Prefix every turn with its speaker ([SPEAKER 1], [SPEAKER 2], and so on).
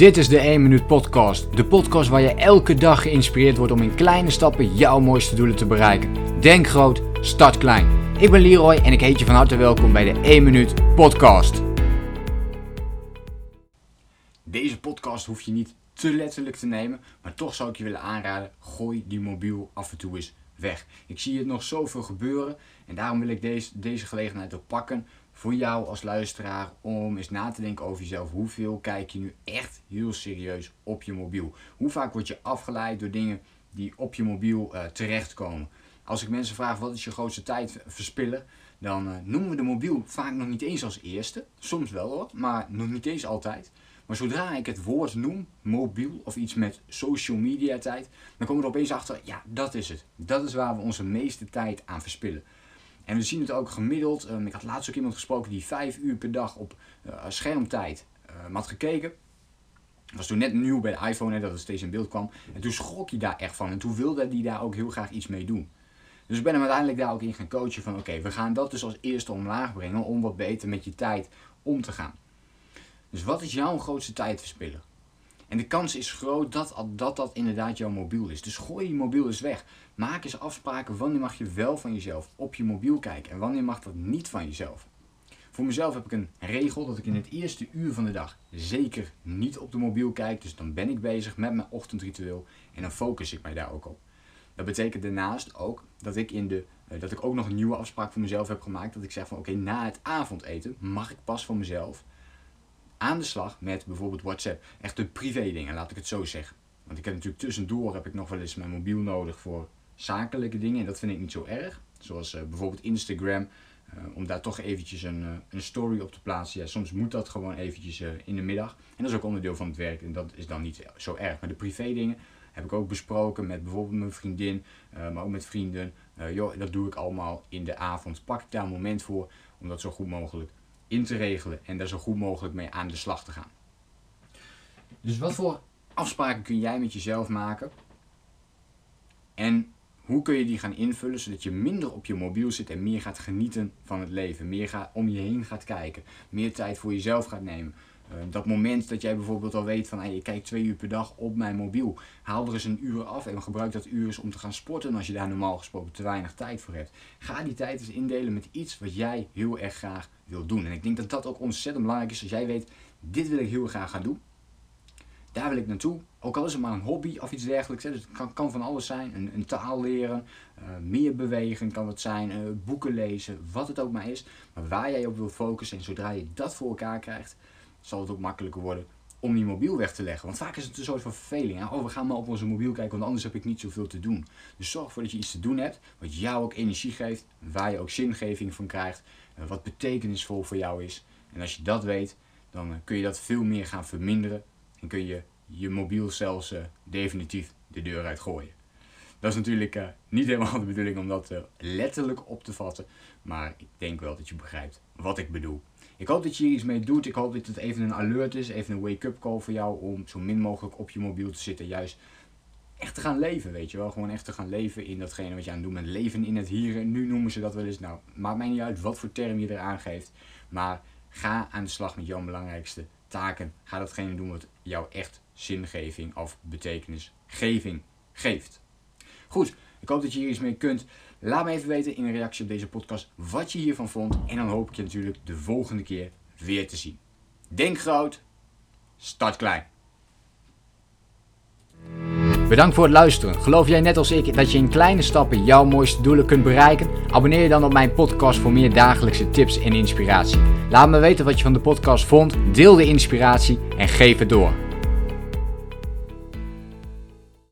[SPEAKER 1] Dit is de 1 Minuut Podcast. De podcast waar je elke dag geïnspireerd wordt om in kleine stappen jouw mooiste doelen te bereiken. Denk groot, start klein. Ik ben Leroy en ik heet je van harte welkom bij de 1 Minuut Podcast. Deze podcast hoef je niet te letterlijk te nemen, maar toch zou ik je willen aanraden: gooi die mobiel af en toe eens weg. Ik zie het nog zoveel gebeuren en daarom wil ik deze, deze gelegenheid ook pakken voor jou als luisteraar om eens na te denken over jezelf. Hoeveel kijk je nu echt heel serieus op je mobiel? Hoe vaak word je afgeleid door dingen die op je mobiel uh, terechtkomen? Als ik mensen vraag wat is je grootste tijd verspillen, dan uh, noemen we de mobiel vaak nog niet eens als eerste. Soms wel hoor, maar nog niet eens altijd. Maar zodra ik het woord noem, mobiel of iets met social media tijd, dan komen we er opeens achter, ja, dat is het. Dat is waar we onze meeste tijd aan verspillen. En we zien het ook gemiddeld. Um, ik had laatst ook iemand gesproken die vijf uur per dag op uh, schermtijd uh, had gekeken. Was toen net nieuw bij de iPhone, hè, dat het steeds in beeld kwam. En toen schrok hij daar echt van. En toen wilde hij daar ook heel graag iets mee doen. Dus ik ben hem uiteindelijk daar ook in gaan coachen van oké, we gaan dat dus als eerste omlaag brengen om wat beter met je tijd om te gaan. Dus wat is jouw grootste tijdverspiller? En de kans is groot dat, dat dat inderdaad jouw mobiel is. Dus gooi je mobiel eens weg. Maak eens afspraken wanneer mag je wel van jezelf op je mobiel kijken en wanneer mag dat niet van jezelf. Voor mezelf heb ik een regel dat ik in het eerste uur van de dag zeker niet op de mobiel kijk. Dus dan ben ik bezig met mijn ochtendritueel en dan focus ik mij daar ook op. Dat betekent daarnaast ook dat ik, in de, eh, dat ik ook nog een nieuwe afspraak voor mezelf heb gemaakt. Dat ik zeg van oké, na het avondeten mag ik pas van mezelf aan de slag met bijvoorbeeld WhatsApp. Echt de privé dingen, laat ik het zo zeggen. Want ik heb natuurlijk tussendoor heb ik nog wel eens mijn mobiel nodig voor zakelijke dingen. En dat vind ik niet zo erg. Zoals uh, bijvoorbeeld Instagram. Uh, om daar toch eventjes een, uh, een story op te plaatsen. Ja, soms moet dat gewoon eventjes in de middag. En dat is ook onderdeel van het werk. En dat is dan niet zo erg. Maar de privé dingen heb ik ook besproken met bijvoorbeeld mijn vriendin. maar ook met vrienden. joh, dat doe ik allemaal in de avond. Pak ik daar een moment voor om dat zo goed mogelijk in te regelen en daar zo goed mogelijk mee aan de slag te gaan. Dus wat voor afspraken kun jij met jezelf maken? En hoe kun je die gaan invullen zodat je minder op je mobiel zit en meer gaat genieten van het leven? Meer gaat, om je heen gaat kijken, meer tijd voor jezelf gaat nemen. Uh, dat moment dat jij bijvoorbeeld al weet van hey, je kijkt twee uur per dag op mijn mobiel. Haal er eens een uur af en gebruik dat uur eens om te gaan sporten als je daar normaal gesproken te weinig tijd voor hebt. Ga die tijd eens indelen met iets wat jij heel erg graag wil doen. En ik denk dat dat ook ontzettend belangrijk is als jij weet, dit wil ik heel graag gaan doen. Daar wil ik naartoe. Ook al is het maar een hobby of iets dergelijks. Hè. Dus het kan, kan, van alles zijn. Een, een taal leren, uh, meer bewegen kan het zijn, uh, boeken lezen, wat het ook maar is. Maar waar jij op wil focussen en zodra je dat voor elkaar krijgt, zal het ook makkelijker worden om die mobiel weg te leggen. Want vaak is het een soort van verveling. Hè? Oh, we gaan maar op onze mobiel kijken, want anders heb ik niet zoveel te doen. Dus zorg ervoor dat je iets te doen hebt, wat jou ook energie geeft, waar je ook zingeving van krijgt, uh, wat betekenisvol voor jou is. En als je dat weet, dan kun je dat veel meer gaan verminderen en kun je je mobiel zelfs uh, definitief de deur uit gooien. Dat is natuurlijk uh, niet helemaal de bedoeling om dat uh, letterlijk op te vatten, maar ik denk wel dat je begrijpt wat ik bedoel. Ik hoop dat je hier iets mee doet. Ik hoop dat het even een alert is, even een wake-up call voor jou om zo min mogelijk op je mobiel te zitten. Juist echt te gaan leven, weet je wel. Gewoon echt te gaan leven in datgene wat je aan het doen bent. Leven in het hier en nu noemen ze dat wel eens. Nou, maakt mij niet uit wat voor term je eraan geeft. Maar ga aan de slag met jouw belangrijkste taken. Ga datgene doen wat jou echt zingeving of betekenisgeving geeft. Goed, ik hoop dat je hier iets mee kunt. Laat me even weten in een reactie op deze podcast wat je hiervan vond. En dan hoop ik je natuurlijk de volgende keer weer te zien. Denk groot, start klein. Bedankt voor het luisteren. Geloof jij net als ik dat je in kleine stappen jouw mooiste doelen kunt bereiken? Abonneer je dan op mijn podcast voor meer dagelijkse tips en inspiratie. Laat me weten wat je van de podcast vond, deel de inspiratie en geef het door.